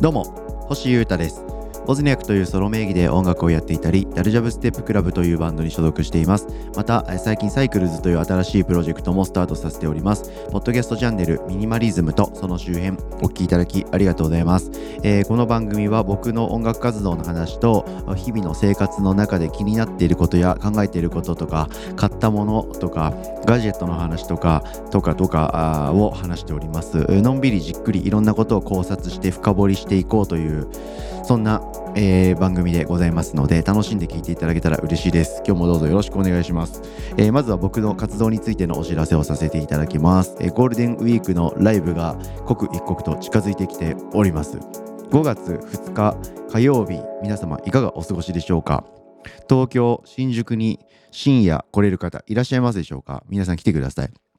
どうも星優太です。ボズニャクというソロ名義で音楽をやっていたりダルジャブステップクラブというバンドに所属しています。また最近サイクルズという新しいプロジェクトもスタートさせております。ポッドキャストチャンネルミニマリズムとその周辺お聞きいただきありがとうございます、えー、この番組は僕の音楽活動の話と日々の生活の中で気になっていることや考えていることとか買ったものとかガジェットの話とかとかとかを話しております。のんびりじっくりいろんなことを考察して深掘りしていこうというそんなえー、番組でございますので楽しんで聴いていただけたら嬉しいです。今日もどうぞよろしくお願いします、えー、まずは僕の活動についてのお知らせをさせていただきます、えー、ゴールデンウィークのライブが刻一刻と近づいてきております。5月2日火曜日皆様いかがお過ごしでしょうか？東京新宿に深夜来れる方いらっしゃいますでしょうか？皆さん来てください。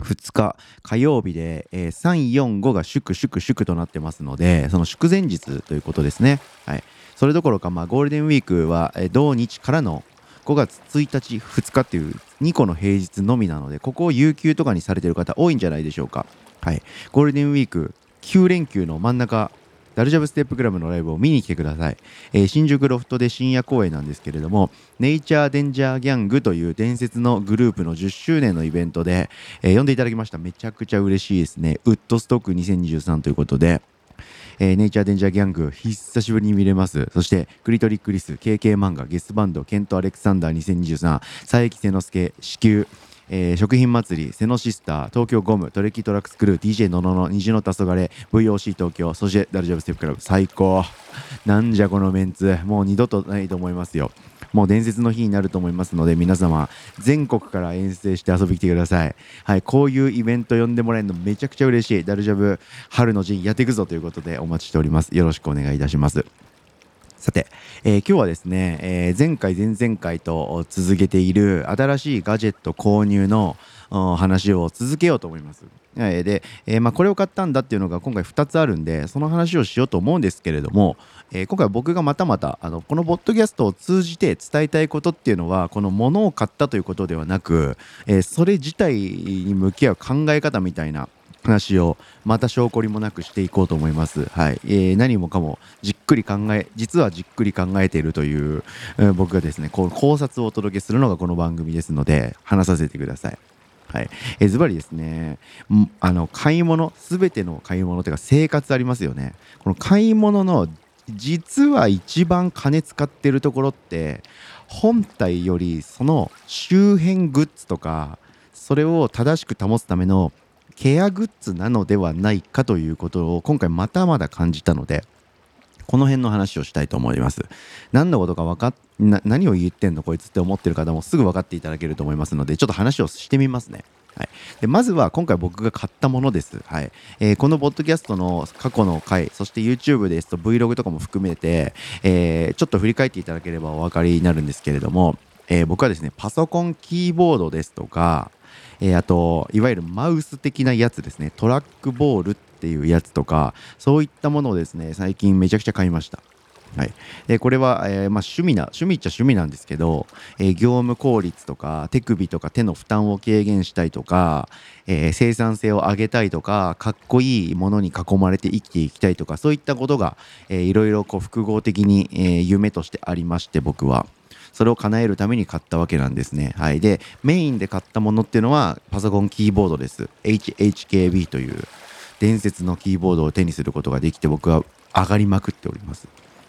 2日火曜日で、えー、345が祝祝祝となってますのでその祝前日ということですね、はい、それどころか、まあ、ゴールデンウィークは、えー、同日からの5月1日2日っていう2個の平日のみなのでここを有給とかにされてる方多いんじゃないでしょうか、はい、ゴールデンウィーク9連休の真ん中ダルジャブステップクラブのライブを見に来てください、えー、新宿ロフトで深夜公演なんですけれどもネイチャーデンジャーギャングという伝説のグループの10周年のイベントで、えー、呼んでいただきました。めちゃくちゃ嬉しいですね。ウッドストック2023ということで。えー、ネイチャーデンジャーギャング久しぶりに見れます。そしてクリトリックリス KK 漫画ゲストバンドケント・アレクサンダー2023佐伯瀬之助子宮えー、食品祭り、セノシスター、東京ゴム、トレキトラックスクルー、DJ ののの、虹の黄昏、VOC 東京、そしてダルジャブステップクラブ、最高。なんじゃこのメンツ、もう二度とないと思いますよ。もう伝説の日になると思いますので、皆様、全国から遠征して遊びに来てください。はい、こういうイベント呼んでもらえるのめちゃくちゃ嬉しい。ダルジャブ春の陣やっていくぞということでお待ちしております。よろしくお願いいたします。さて、えー、今日はですね、えー、前回前々回と続けている新しいガジェット購入の話を続けようと思います。えー、で、え、まあ、これを買ったんだっていうのが今回2つあるんでその話をしようと思うんですけれども、え、今回僕がまたまたあのこのポッドキャストを通じて伝えたいことっていうのはこの物を買ったということではなく、えそれ自体に向き合う考え方みたいな話をまた証拠りもなくしていこうと思います。はい、えー、何もかもじっくり考え、実はじっくり考えているという、えー、僕がですね、こう考察をお届けするのがこの番組ですので、話させてください。はい、えズバリですね、あの買い物、すべての買い物というか生活ありますよね。この買い物の実は一番金使ってるところって本体よりその周辺グッズとかそれを正しく保つためのケアグッズなのではないかということを今回またまだ感じたのでこの辺の話をしたいと思います。何のことか分かっ何を言ってんの？こいつって思ってる方もすぐ分かっていただけると思いますのでちょっと話をしてみますね。はい、でまずは今回僕が買ったものです。はいえー、このポッドキャストの過去の回、そして YouTube ですと Vlog とかも含めて、えー、ちょっと振り返っていただければお分かりになるんですけれども、えー、僕はですね、パソコンキーボードですとか、えー、あといわゆるマウス的なやつですね。トラックボールっていうやつとかそういったものをですね最近めちゃくちゃ買いました。はい、でこれは、えー、まあ、趣味な趣味っちゃ趣味なんですけど、えー、業務効率とか手首とか手の負担を軽減したいとか、えー、生産性を上げたいとかかっこいいものに囲まれて生きていきたいとかそういったことが、えー、いろいろこう複合的に、え夢としてありまして僕は。それを叶えるために買ったわけなんですね。はい。で、メインで買ったものっていうのはパソコンキーボードです。HHKB という伝説のキーボードを手にすることができて僕は上がりまくっております。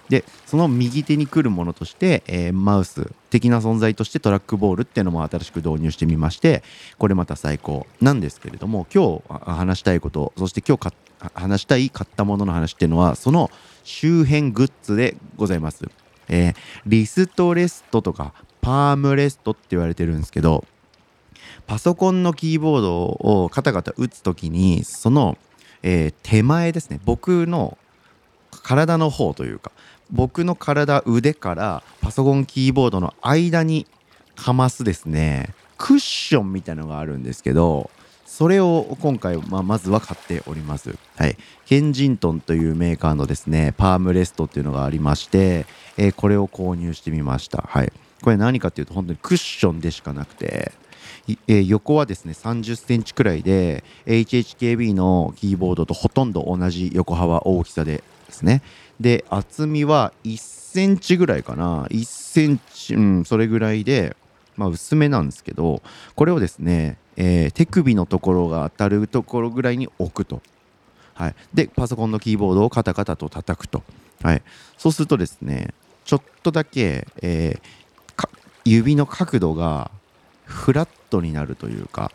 でその右手に来るものとして、えー、マウス的な存在としてトラックボールっていうのも新しく導入してみましてこれまた最高なんですけれども今日話したいことそして今日話したい買ったものの話っていうのはその周辺グッズでございます。えー、リストレストとかパームレストって言われてるんですけどパソコンのキーボードをカタカタ打つ時にその、えー、手前ですね。僕の体の方というか僕の体腕からパソコンキーボードの間にかますですねクッションみたいのがあるんですけどそれを今回、まあ、まずは買っております。はい。ケンジントンというメーカーのですね、パームレストっていうのがありまして、えー、これを購入してみました。はい。これ何かっていうと本当にクッションでしかなくて、えー、横はですね30センチくらいで HHKB のキーボードとほとんど同じ横幅大きさでですねで厚みは1センチぐらいかな1センチうんそれぐらいでまあ薄めなんですけどこれをですね、えー、手首のところが当たるところぐらいに置くと。はい、でパソコンのキーボードをカタカタと叩くと、はい、そうするとですねちょっとだけ、えー、指の角度がフラットになるというか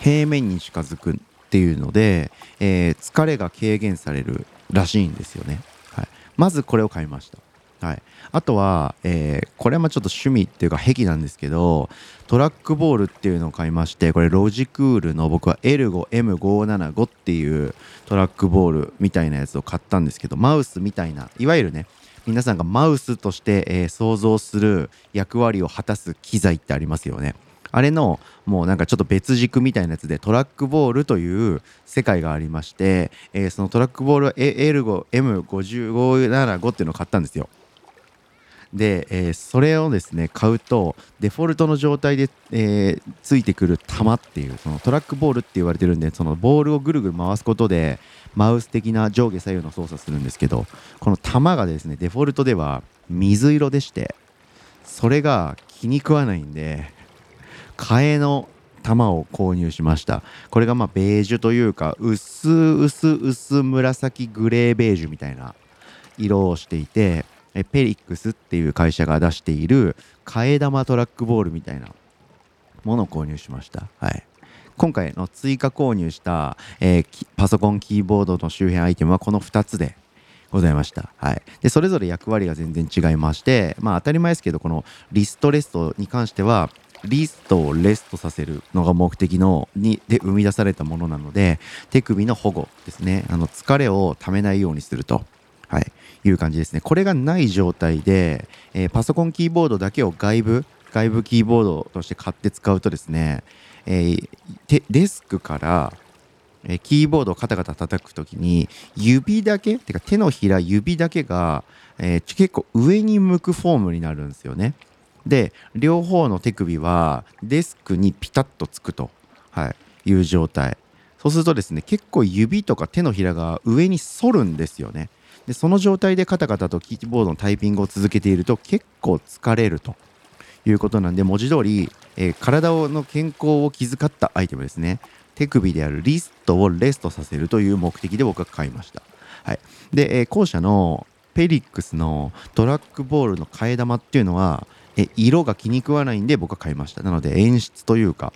平面に近づくっていうので、えー、疲れが軽減されるらしいんですよね、はい、まずこれを買いました。はい、あとは、えー、これはちょっと趣味っていうか癖なんですけどトラックボールっていうのを買いましてこれロジクールの僕は L5M575 っていうトラックボールみたいなやつを買ったんですけどマウスみたいないわゆるね皆さんがマウスとして、えー、想像する役割を果たす機材ってありますよね。あれのもうなんかちょっと別軸みたいなやつでトラックボールという世界がありまして、えー、そのトラックボールは L5M5575 っていうのを買ったんですよ。で、えー、それをですね買うとデフォルトの状態で、えー、ついてくる玉っていうそのトラックボールって言われてるんでそのボールをぐるぐる回すことでマウス的な上下左右の操作するんですけどこの玉がですねデフォルトでは水色でしてそれが気に食わないんで替えの玉を購入しました。これがまあベージュというか薄薄薄紫グレーベージュみたいな色をしていてペリックスっていう会社が出している替え玉トラックボールみたいなものを購入しました。はい。今回の追加購入した、えー、パソコンキーボードの周辺アイテムはこの2つでございました。はい。で、それぞれ役割が全然違いまして、まあ当たり前ですけど、このリストレストに関しては、リストをレストさせるのが目的のにで生み出されたものなので手首の保護ですねあの疲れをためないようにするとはい、いう感じですね。これがない状態で、えー、パソコンキーボードだけを外部、外部キーボードとして買って使うとですね、えー、デスクから、え、キーボードをカタカタ叩くときに指だけてか手のひら指だけが、えー、結構上に向くフォームになるんですよね。で両方の手首はデスクにピタッとつくと、はい、いう状態そうするとですね結構指とか手のひらが上に反るんですよね。でその状態でカタカタとキーボードのタイピングを続けていると結構疲れるということなんで文字通り、えー、体の健康を気遣ったアイテムですね。手首であるリストをレストさせるという目的で僕は買いました、はい、で、えー、後者のペリックスのトラックボールの替え玉っていうのはえ色が気に食わないんで僕は買いました。なので演出というか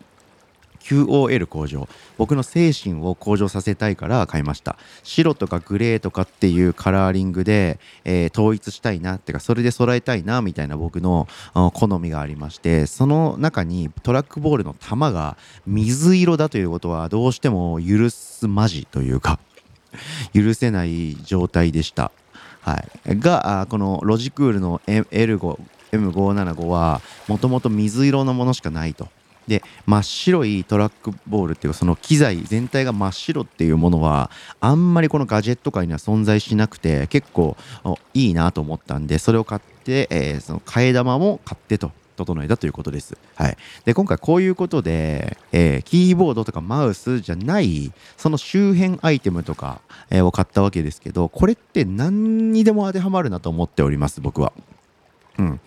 QOL 向上僕の精神を向上させたいから買いました白とかグレーとかっていうカラーリングで、えー、統一したいなってかそれで揃えたいなみたいな僕の好みがありましてその中にトラックボールの球が水色だということはどうしても許すまじというか許せない状態でした。はい、がこのロジクールの L5 M575 はもともと水色のものしかないと。で真っ白いトラックボールっていうその機材全体が真っ白っていうものはあんまりこのガジェット界には存在しなくて結構いいなと思ったんでそれを買って、えー、その替え玉も買ってと整えたということです。はい、で今回こういうことで、えー、キーボードとかマウスじゃないその周辺アイテムとか、えー、を買ったわけですけどこれって何にでも当てはまるなと思っております僕は。うん、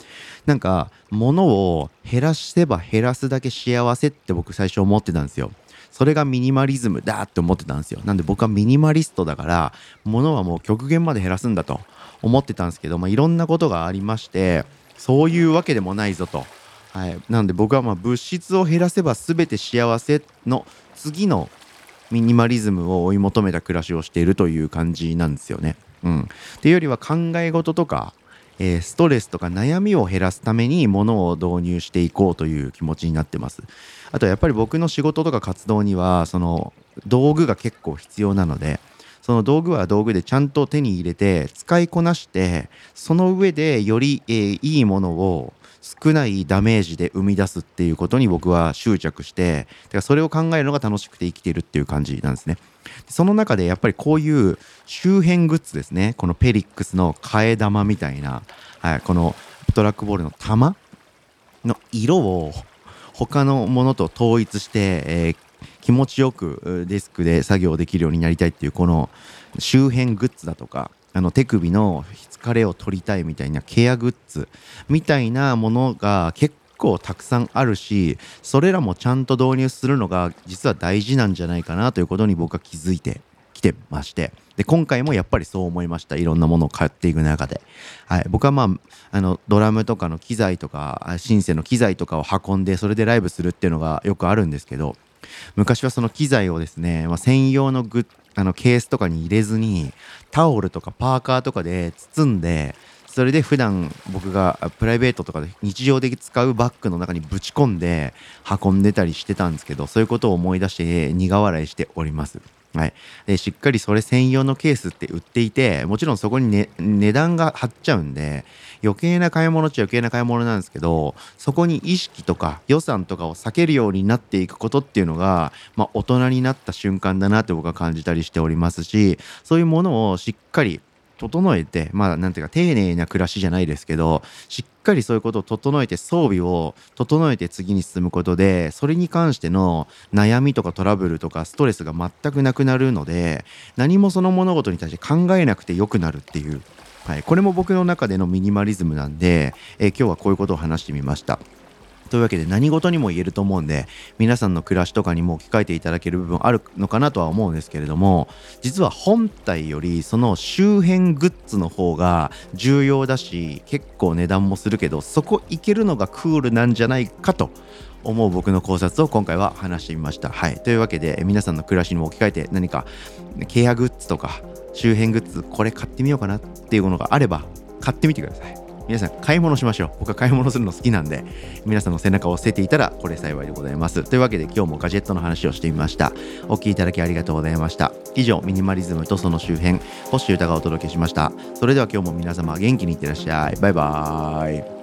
なんか物を減らせば減らすだけ幸せって僕最初思ってたんですよ。それがミニマリズムだって思ってたんですよ。なんで僕はミニマリストだから物はもう極限まで減らすんだと思ってたんですけど、まあ、いろんなことがありましてそういうわけでもないぞと。はい、なので僕はまあ物質を減らせば全て幸せの次のミニマリズムを追い求めた暮らしをしているという感じなんですよね。うん、っていうよりは考え事とかえ、ストレスとか悩みを減らすためにものを導入していこうという気持ちになってます。あとやっぱり僕の仕事とか活動にはその道具が結構必要なのでその道具は道具でちゃんと手に入れて使いこなしてその上でより、えー、いいものを少ないダメージで生み出すっていうことに僕は執着してだからそれを考えるのが楽しくて生きているっていう感じなんですね。その中でやっぱりこういう周辺グッズですねこのペリックスの替え玉みたいな、はい、このトラックボールの玉の色を他のものと統一して、えー、気持ちよくデスクで作業できるようになりたいっていうこの周辺グッズだとかあの手首の疲れを取りたいみたいなケアグッズみたいなものが結構たくさんあるしそれらもちゃんと導入するのが実は大事なんじゃないかなということに僕は気づいてきてまして。で今回もやっぱりそう思いました。いろんなものを買っていく中で、はい、僕はまああのドラムとかの機材とかシンセの機材とかを運んでそれでライブするっていうのがよくあるんですけど昔はその機材をですね、まあ、専用のグあのケースとかに入れずにタオルとかパーカーとかで包んでそれで普段僕がプライベートとかで日常的使うバッグの中にぶち込んで運んでたりしてたんですけどそういうことを思い出して苦笑いしております。はい、でしっかりそれ専用のケースって売っていてもちろんそこに、ね、値段が張っちゃうんで余計な買い物っちゃ余計な買い物なんですけどそこに意識とか予算とかを避けるようになっていくことっていうのが、まあ、大人になった瞬間だなって僕は感じたりしておりますしそういうものをしっかり整えてまあなんていうか丁寧な暮らしじゃないですけどしっかりそういうことを整えて装備を整えて次に進むことでそれに関しての悩みとかトラブルとかストレスが全くなくなるので何もその物事に対して考えなくてよくなるっていう、はい、これも僕の中でのミニマリズムなんで、え今日はこういうことを話してみました。というわけで何事にも言えると思うんで皆さんの暮らしとかにも置き換えていただける部分あるのかなとは思うんですけれども実は本体よりその周辺グッズの方が重要だし結構値段もするけどそこ行けるのがクールなんじゃないかと思う僕の考察を今回は話してみました。はい、というわけで皆さんの暮らしにも置き換えて何かケアグッズとか周辺グッズこれ買ってみようかなっていうものがあれば買ってみてください。皆さん買い物しましょう。僕は買い物するの好きなんで、皆さんの背中を押せていたらこれ幸いでございます。というわけで今日もガジェットの話をしてみました。お聴きいただきありがとうございました。以上、ミニマリズムとその周辺、星歌がお届けしました。それでは今日も皆様元気にいってらっしゃい。バイバーイ。